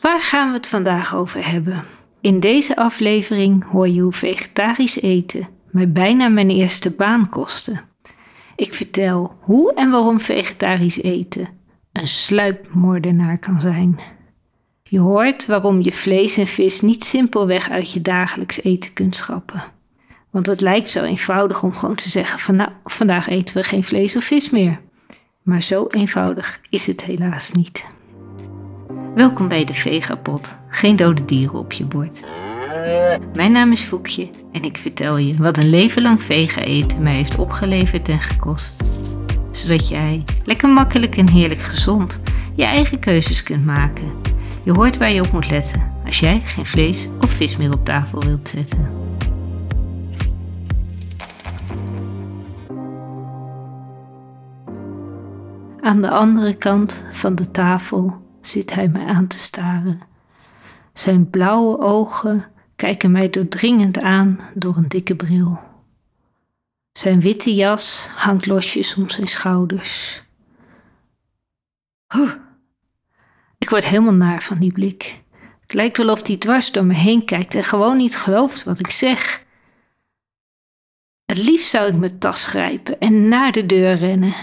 Waar gaan we het vandaag over hebben? In deze aflevering hoor je hoe vegetarisch eten mij bijna mijn eerste baan kostte. Ik vertel hoe en waarom vegetarisch eten een sluipmoordenaar kan zijn. Je hoort waarom je vlees en vis niet simpelweg uit je dagelijks eten kunt schrappen. Want het lijkt zo eenvoudig om gewoon te zeggen van nou, vandaag eten we geen vlees of vis meer. Maar zo eenvoudig is het helaas niet. Welkom bij de Vegapot. Geen dode dieren op je bord. Mijn naam is Foekje en ik vertel je wat een leven lang vega eten mij heeft opgeleverd en gekost. Zodat jij lekker makkelijk en heerlijk gezond je eigen keuzes kunt maken. Je hoort waar je op moet letten als jij geen vlees of vis meer op tafel wilt zetten. Aan de andere kant van de tafel zit hij mij aan te staren. Zijn blauwe ogen kijken mij doordringend aan door een dikke bril. Zijn witte jas hangt losjes om zijn schouders. Huh. Ik word helemaal naar van die blik. Het lijkt wel of hij dwars door me heen kijkt en gewoon niet gelooft wat ik zeg. Het liefst zou ik mijn tas grijpen en naar de deur rennen.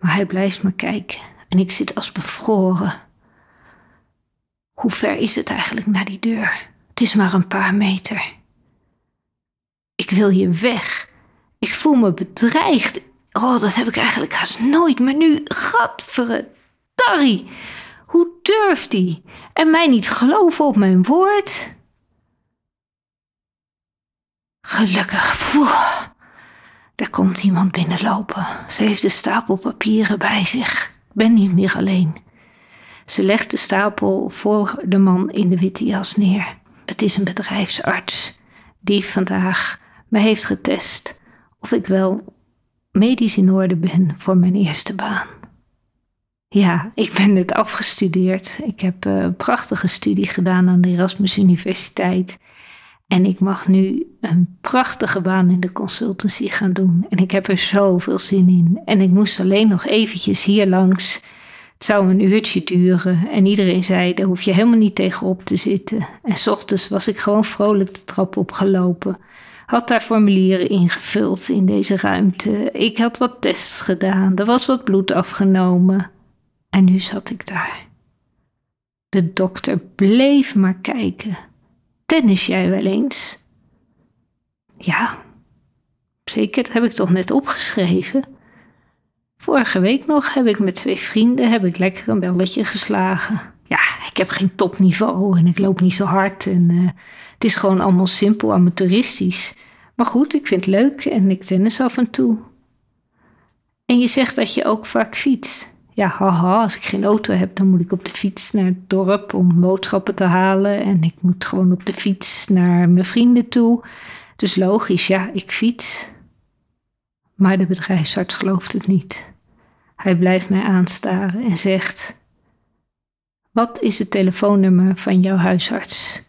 Maar hij blijft me kijken en ik zit als bevroren. Hoe ver is het eigenlijk naar die deur? Het is maar een paar meter. Ik wil hier weg. Ik voel me bedreigd. Oh, dat heb ik eigenlijk haast nooit. Maar nu, gadverdarrie. Hoe durft hij? En mij niet geloven op mijn woord? Gelukkig. Poeh. Er komt iemand binnenlopen. Ze heeft de stapel papieren bij zich. Ik ben niet meer alleen. Ze legt de stapel voor de man in de witte jas neer. Het is een bedrijfsarts die vandaag me heeft getest of ik wel medisch in orde ben voor mijn eerste baan. Ja, ik ben net afgestudeerd. Ik heb een prachtige studie gedaan aan de Erasmus Universiteit. En ik mag nu een prachtige baan in de consultancy gaan doen. En ik heb er zoveel zin in. En ik moest alleen nog eventjes hier langs het zou een uurtje duren en iedereen zei, daar hoef je helemaal niet tegenop te zitten. En s ochtends was ik gewoon vrolijk de trap opgelopen. Had daar formulieren ingevuld in deze ruimte. Ik had wat tests gedaan, er was wat bloed afgenomen. En nu zat ik daar. De dokter bleef maar kijken. Tennis jij wel eens? Ja, zeker, dat heb ik toch net opgeschreven. Vorige week nog heb ik met twee vrienden heb ik lekker een belletje geslagen. Ja, ik heb geen topniveau en ik loop niet zo hard. En uh, het is gewoon allemaal simpel amateuristisch. Maar goed, ik vind het leuk en ik tennis af en toe. En je zegt dat je ook vaak fietst. Ja, haha, als ik geen auto heb, dan moet ik op de fiets naar het dorp om boodschappen te halen. En ik moet gewoon op de fiets naar mijn vrienden toe. Dus logisch, ja, ik fiets. Maar de bedrijfsarts gelooft het niet. Hij blijft mij aanstaren en zegt: Wat is het telefoonnummer van jouw huisarts?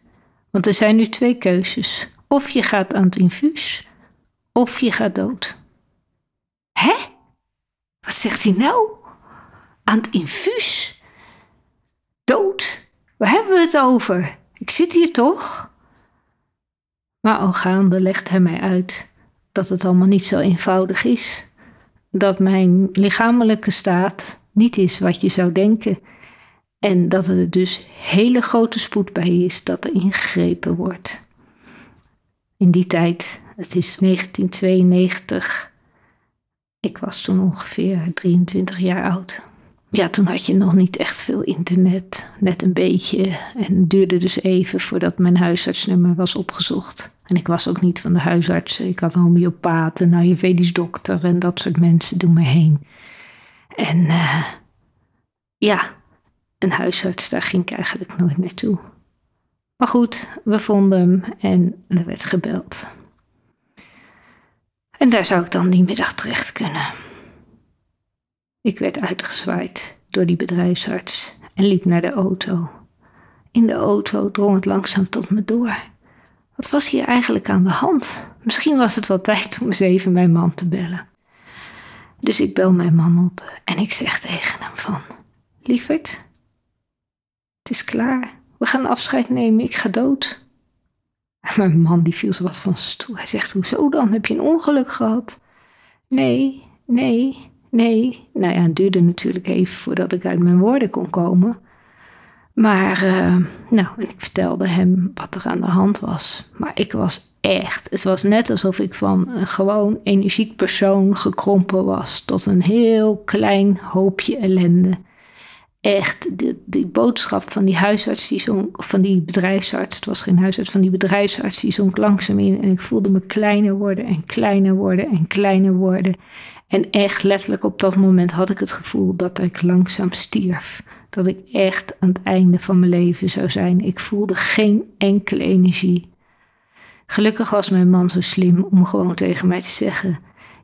Want er zijn nu twee keuzes. Of je gaat aan het infuus, of je gaat dood. Hè? Wat zegt hij nou? Aan het infuus? Dood? Waar hebben we het over? Ik zit hier toch? Maar al gaande legt hij mij uit dat het allemaal niet zo eenvoudig is. Dat mijn lichamelijke staat niet is wat je zou denken. En dat er dus hele grote spoed bij is dat er ingegrepen wordt. In die tijd, het is 1992, ik was toen ongeveer 23 jaar oud. Ja, toen had je nog niet echt veel internet, net een beetje. En het duurde dus even voordat mijn huisartsnummer was opgezocht. En ik was ook niet van de huisarts. Ik had een homeopaat, een ayurvedisch dokter en dat soort mensen door me heen. En uh, ja, een huisarts, daar ging ik eigenlijk nooit naartoe. Maar goed, we vonden hem en er werd gebeld. En daar zou ik dan die middag terecht kunnen. Ik werd uitgezwaaid door die bedrijfsarts en liep naar de auto. In de auto drong het langzaam tot me door. Wat was hier eigenlijk aan de hand? Misschien was het wel tijd om eens even mijn man te bellen. Dus ik bel mijn man op en ik zeg tegen hem van... Lieverd, het is klaar. we gaan afscheid nemen, ik ga dood. mijn man die viel zo wat van stoel. Hij zegt, hoezo dan? Heb je een ongeluk gehad? Nee, nee, nee. Nou ja, het duurde natuurlijk even voordat ik uit mijn woorden kon komen. Maar, uh, nou, ik vertelde hem wat er aan de hand was. Maar ik was echt, het was net alsof ik van een gewoon energiek persoon gekrompen was tot een heel klein hoopje ellende. Echt, die, die boodschap van die huisarts, die van die bedrijfsarts, het was geen huisarts, van die bedrijfsarts, die zonk langzaam in. En ik voelde me kleiner worden en kleiner worden en kleiner worden. En echt letterlijk op dat moment had ik het gevoel dat ik langzaam stierf. Dat ik echt aan het einde van mijn leven zou zijn. Ik voelde geen enkele energie. Gelukkig was mijn man zo slim om gewoon tegen mij te zeggen: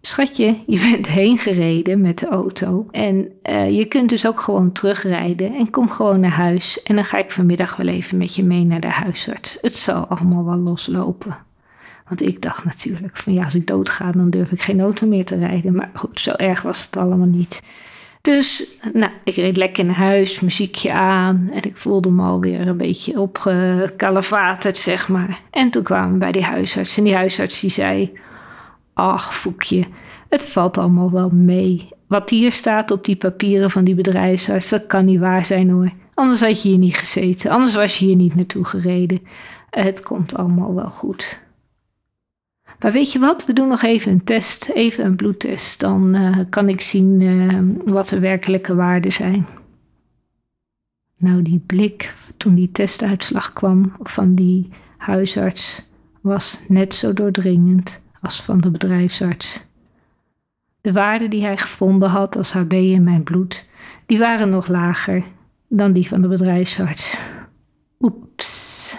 Schatje, je bent heen gereden met de auto. En uh, je kunt dus ook gewoon terugrijden. En kom gewoon naar huis. En dan ga ik vanmiddag wel even met je mee naar de huisarts. Het zal allemaal wel loslopen. Want ik dacht natuurlijk van ja, als ik doodga, dan durf ik geen auto meer te rijden. Maar goed, zo erg was het allemaal niet. Dus nou, ik reed lekker naar huis, muziekje aan. En ik voelde me alweer een beetje opgekalevaterd, zeg maar. En toen kwamen we bij die huisarts. En die huisarts die zei... Ach, Foekje, het valt allemaal wel mee. Wat hier staat op die papieren van die bedrijfsarts, dat kan niet waar zijn hoor. Anders had je hier niet gezeten, anders was je hier niet naartoe gereden. Het komt allemaal wel goed. Maar weet je wat? We doen nog even een test, even een bloedtest. Dan uh, kan ik zien uh, wat de werkelijke waarden zijn. Nou, die blik toen die testuitslag kwam van die huisarts was net zo doordringend als van de bedrijfsarts. De waarden die hij gevonden had als HB in mijn bloed, die waren nog lager dan die van de bedrijfsarts. Oeps.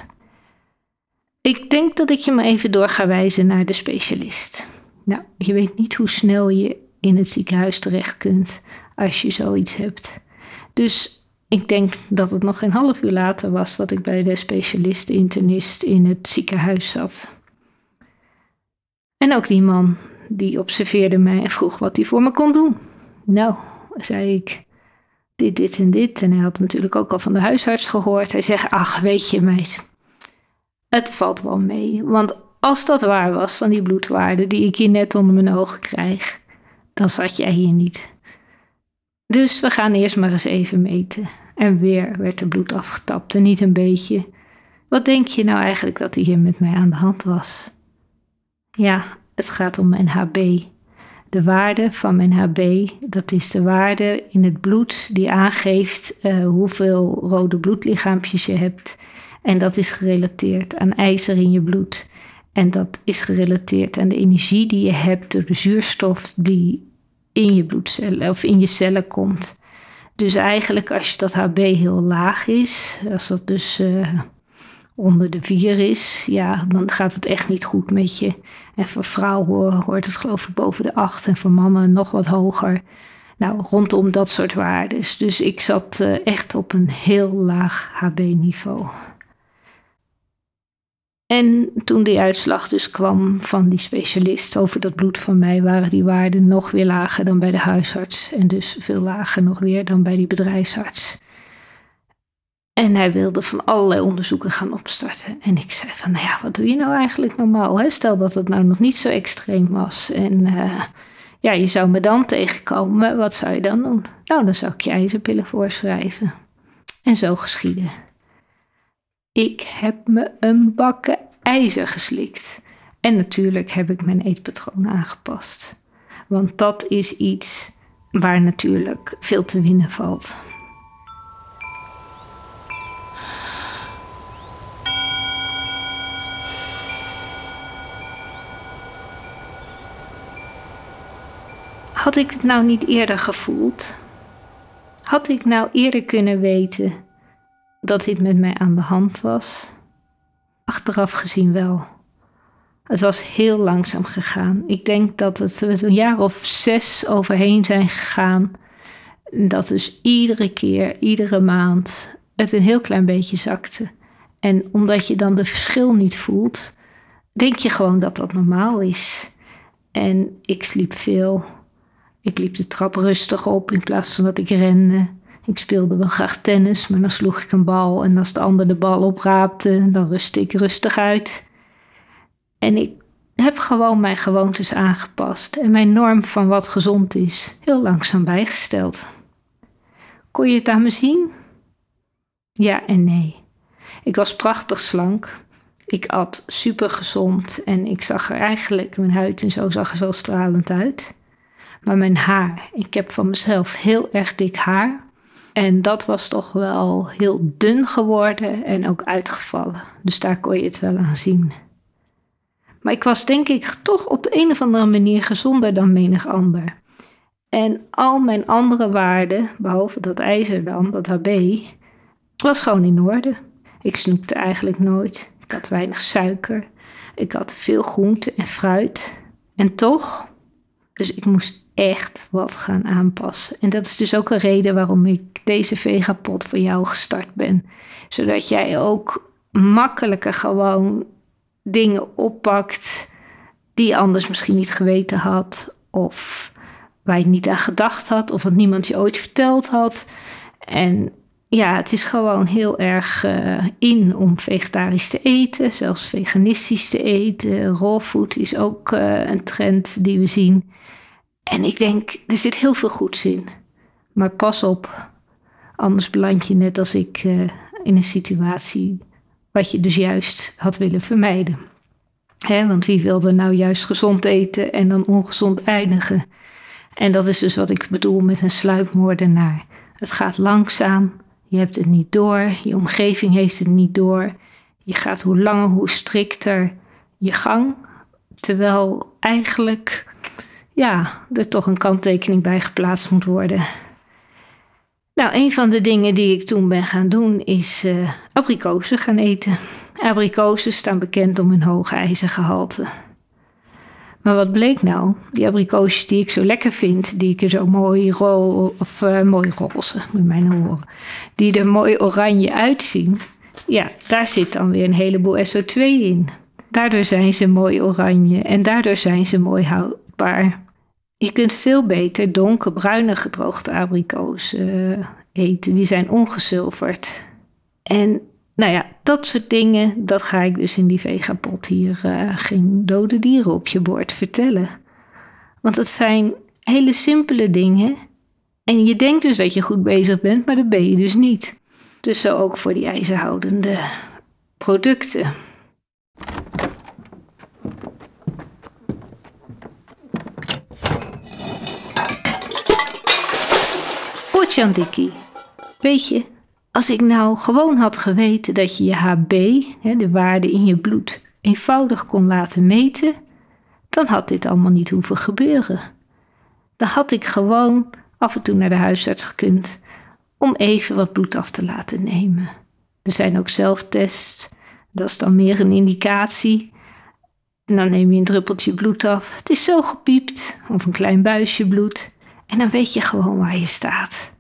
Ik denk dat ik je maar even door ga wijzen naar de specialist. Nou, je weet niet hoe snel je in het ziekenhuis terecht kunt als je zoiets hebt. Dus ik denk dat het nog geen half uur later was dat ik bij de specialist-internist in het ziekenhuis zat. En ook die man, die observeerde mij en vroeg wat hij voor me kon doen. Nou, zei ik, dit, dit en dit. En hij had natuurlijk ook al van de huisarts gehoord. Hij zegt, ach, weet je meid, het valt wel mee. Want als dat waar was van die bloedwaarden die ik hier net onder mijn ogen krijg, dan zat jij hier niet. Dus we gaan eerst maar eens even meten. En weer werd er bloed afgetapt en niet een beetje. Wat denk je nou eigenlijk dat hier met mij aan de hand was? Ja, het gaat om mijn HB. De waarde van mijn HB, dat is de waarde in het bloed die aangeeft uh, hoeveel rode bloedlichaampjes je hebt. En dat is gerelateerd aan ijzer in je bloed. En dat is gerelateerd aan de energie die je hebt door de zuurstof die in je bloedcellen of in je cellen komt. Dus eigenlijk als je dat HB heel laag is, als dat dus uh, onder de vier is, ja, dan gaat het echt niet goed met je. En voor vrouwen hoort het geloof ik boven de acht en voor mannen nog wat hoger. Nou, rondom dat soort waarden. Dus ik zat uh, echt op een heel laag HB-niveau. En toen die uitslag dus kwam van die specialist over dat bloed van mij, waren die waarden nog weer lager dan bij de huisarts. En dus veel lager nog weer dan bij die bedrijfsarts. En hij wilde van allerlei onderzoeken gaan opstarten. En ik zei van, nou ja, wat doe je nou eigenlijk normaal? Hè? Stel dat het nou nog niet zo extreem was. En uh, ja, je zou me dan tegenkomen. Wat zou je dan doen? Nou, dan zou ik je ijzerpillen voorschrijven. En zo geschieden. Ik heb me een bakken ijzer geslikt. En natuurlijk heb ik mijn eetpatroon aangepast. Want dat is iets waar natuurlijk veel te winnen valt. Had ik het nou niet eerder gevoeld? Had ik nou eerder kunnen weten dat dit met mij aan de hand was? Achteraf gezien wel. Het was heel langzaam gegaan. Ik denk dat het een jaar of zes overheen zijn gegaan. Dat dus iedere keer, iedere maand, het een heel klein beetje zakte. En omdat je dan de verschil niet voelt, denk je gewoon dat dat normaal is. En ik sliep veel. Ik liep de trap rustig op in plaats van dat ik rende. Ik speelde wel graag tennis, maar dan sloeg ik een bal en als de ander de bal opraapte, dan rustte ik rustig uit. En ik heb gewoon mijn gewoontes aangepast en mijn norm van wat gezond is heel langzaam bijgesteld. Kon je het aan me zien? Ja en nee. Ik was prachtig slank. Ik at super gezond en ik zag er eigenlijk, mijn huid en zo zag er wel stralend uit. Maar mijn haar, ik heb van mezelf heel erg dik haar. En dat was toch wel heel dun geworden en ook uitgevallen. Dus daar kon je het wel aan zien. Maar ik was denk ik toch op een of andere manier gezonder dan menig ander. En al mijn andere waarden, behalve dat ijzer dan, dat HB, was gewoon in orde. Ik snoepte eigenlijk nooit. Ik had weinig suiker. Ik had veel groente en fruit. En toch, dus ik moest echt wat gaan aanpassen. En dat is dus ook een reden waarom ik deze vegapot voor jou gestart ben. Zodat jij ook makkelijker gewoon dingen oppakt die anders misschien niet geweten had. Of waar je niet aan gedacht had. Of wat niemand je ooit verteld had. En ja, het is gewoon heel erg uh, in om vegetarisch te eten, zelfs veganistisch te eten. Raw food is ook uh, een trend die we zien. En ik denk, er zit heel veel goeds in. Maar pas op, anders beland je net als ik uh, in een situatie wat je dus juist had willen vermijden. Hè, want wie wil er nou juist gezond eten en dan ongezond eindigen? En dat is dus wat ik bedoel met een sluipmoordenaar. Het gaat langzaam, je hebt het niet door, je omgeving heeft het niet door. Je gaat hoe langer, hoe strikter je gang. Terwijl eigenlijk ja, er toch een kanttekening bij geplaatst moet worden. Nou, een van de dingen die ik toen ben gaan doen is uh, abrikozen gaan eten. Abrikozen staan bekend om hun hoge ijzergehalte. Maar wat bleek nou? Die abrikoosjes die ik zo lekker vind, die ik er zo mooi rol of uh, mooi roze, moet mijn horen, die er mooi oranje uitzien, ja, daar zit dan weer een heleboel SO2 in. Daardoor zijn ze mooi oranje en daardoor zijn ze mooi houdbaar. Je kunt veel beter donkerbruine gedroogde abrikozen uh, eten, die zijn ongezilverd. En nou ja, dat soort dingen, dat ga ik dus in die vegapot hier uh, geen dode dieren op je bord vertellen. Want het zijn hele simpele dingen. En je denkt dus dat je goed bezig bent, maar dat ben je dus niet. Dus zo ook voor die ijzerhoudende producten. Weet je, als ik nou gewoon had geweten dat je je HB, de waarde in je bloed, eenvoudig kon laten meten, dan had dit allemaal niet hoeven gebeuren. Dan had ik gewoon af en toe naar de huisarts gekund om even wat bloed af te laten nemen. Er zijn ook zelftests, dat is dan meer een indicatie. En dan neem je een druppeltje bloed af. Het is zo gepiept, of een klein buisje bloed. En dan weet je gewoon waar je staat.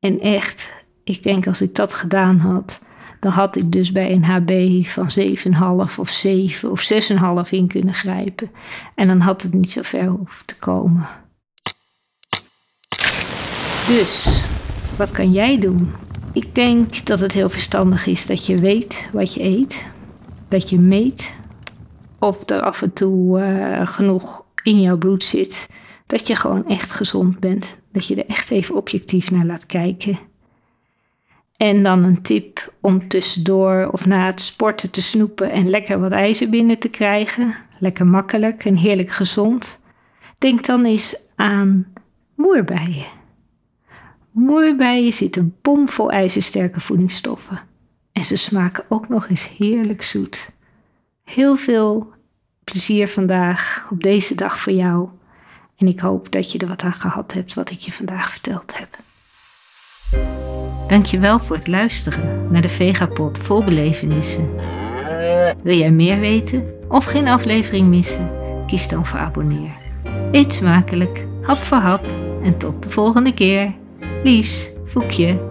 En echt, ik denk als ik dat gedaan had, dan had ik dus bij een HB van 7,5 of 7 of 6,5 in kunnen grijpen. En dan had het niet zo ver hoeven te komen. Dus, wat kan jij doen? Ik denk dat het heel verstandig is dat je weet wat je eet, dat je meet of er af en toe uh, genoeg in jouw bloed zit, dat je gewoon echt gezond bent, dat je er echt even objectief naar laat kijken en dan een tip om tussendoor of na het sporten te snoepen en lekker wat ijzer binnen te krijgen. Lekker makkelijk en heerlijk gezond. Denk dan eens aan moerbijen. Moerbijen zitten bomvol ijzersterke voedingsstoffen. En ze smaken ook nog eens heerlijk zoet. Heel veel plezier vandaag op deze dag voor jou. En ik hoop dat je er wat aan gehad hebt wat ik je vandaag verteld heb. Dankjewel voor het luisteren naar de Vegapot vol belevenissen. Wil jij meer weten of geen aflevering missen? Kies dan voor abonneer. Eet smakelijk, hap voor hap en tot de volgende keer. Liefs, Voekje.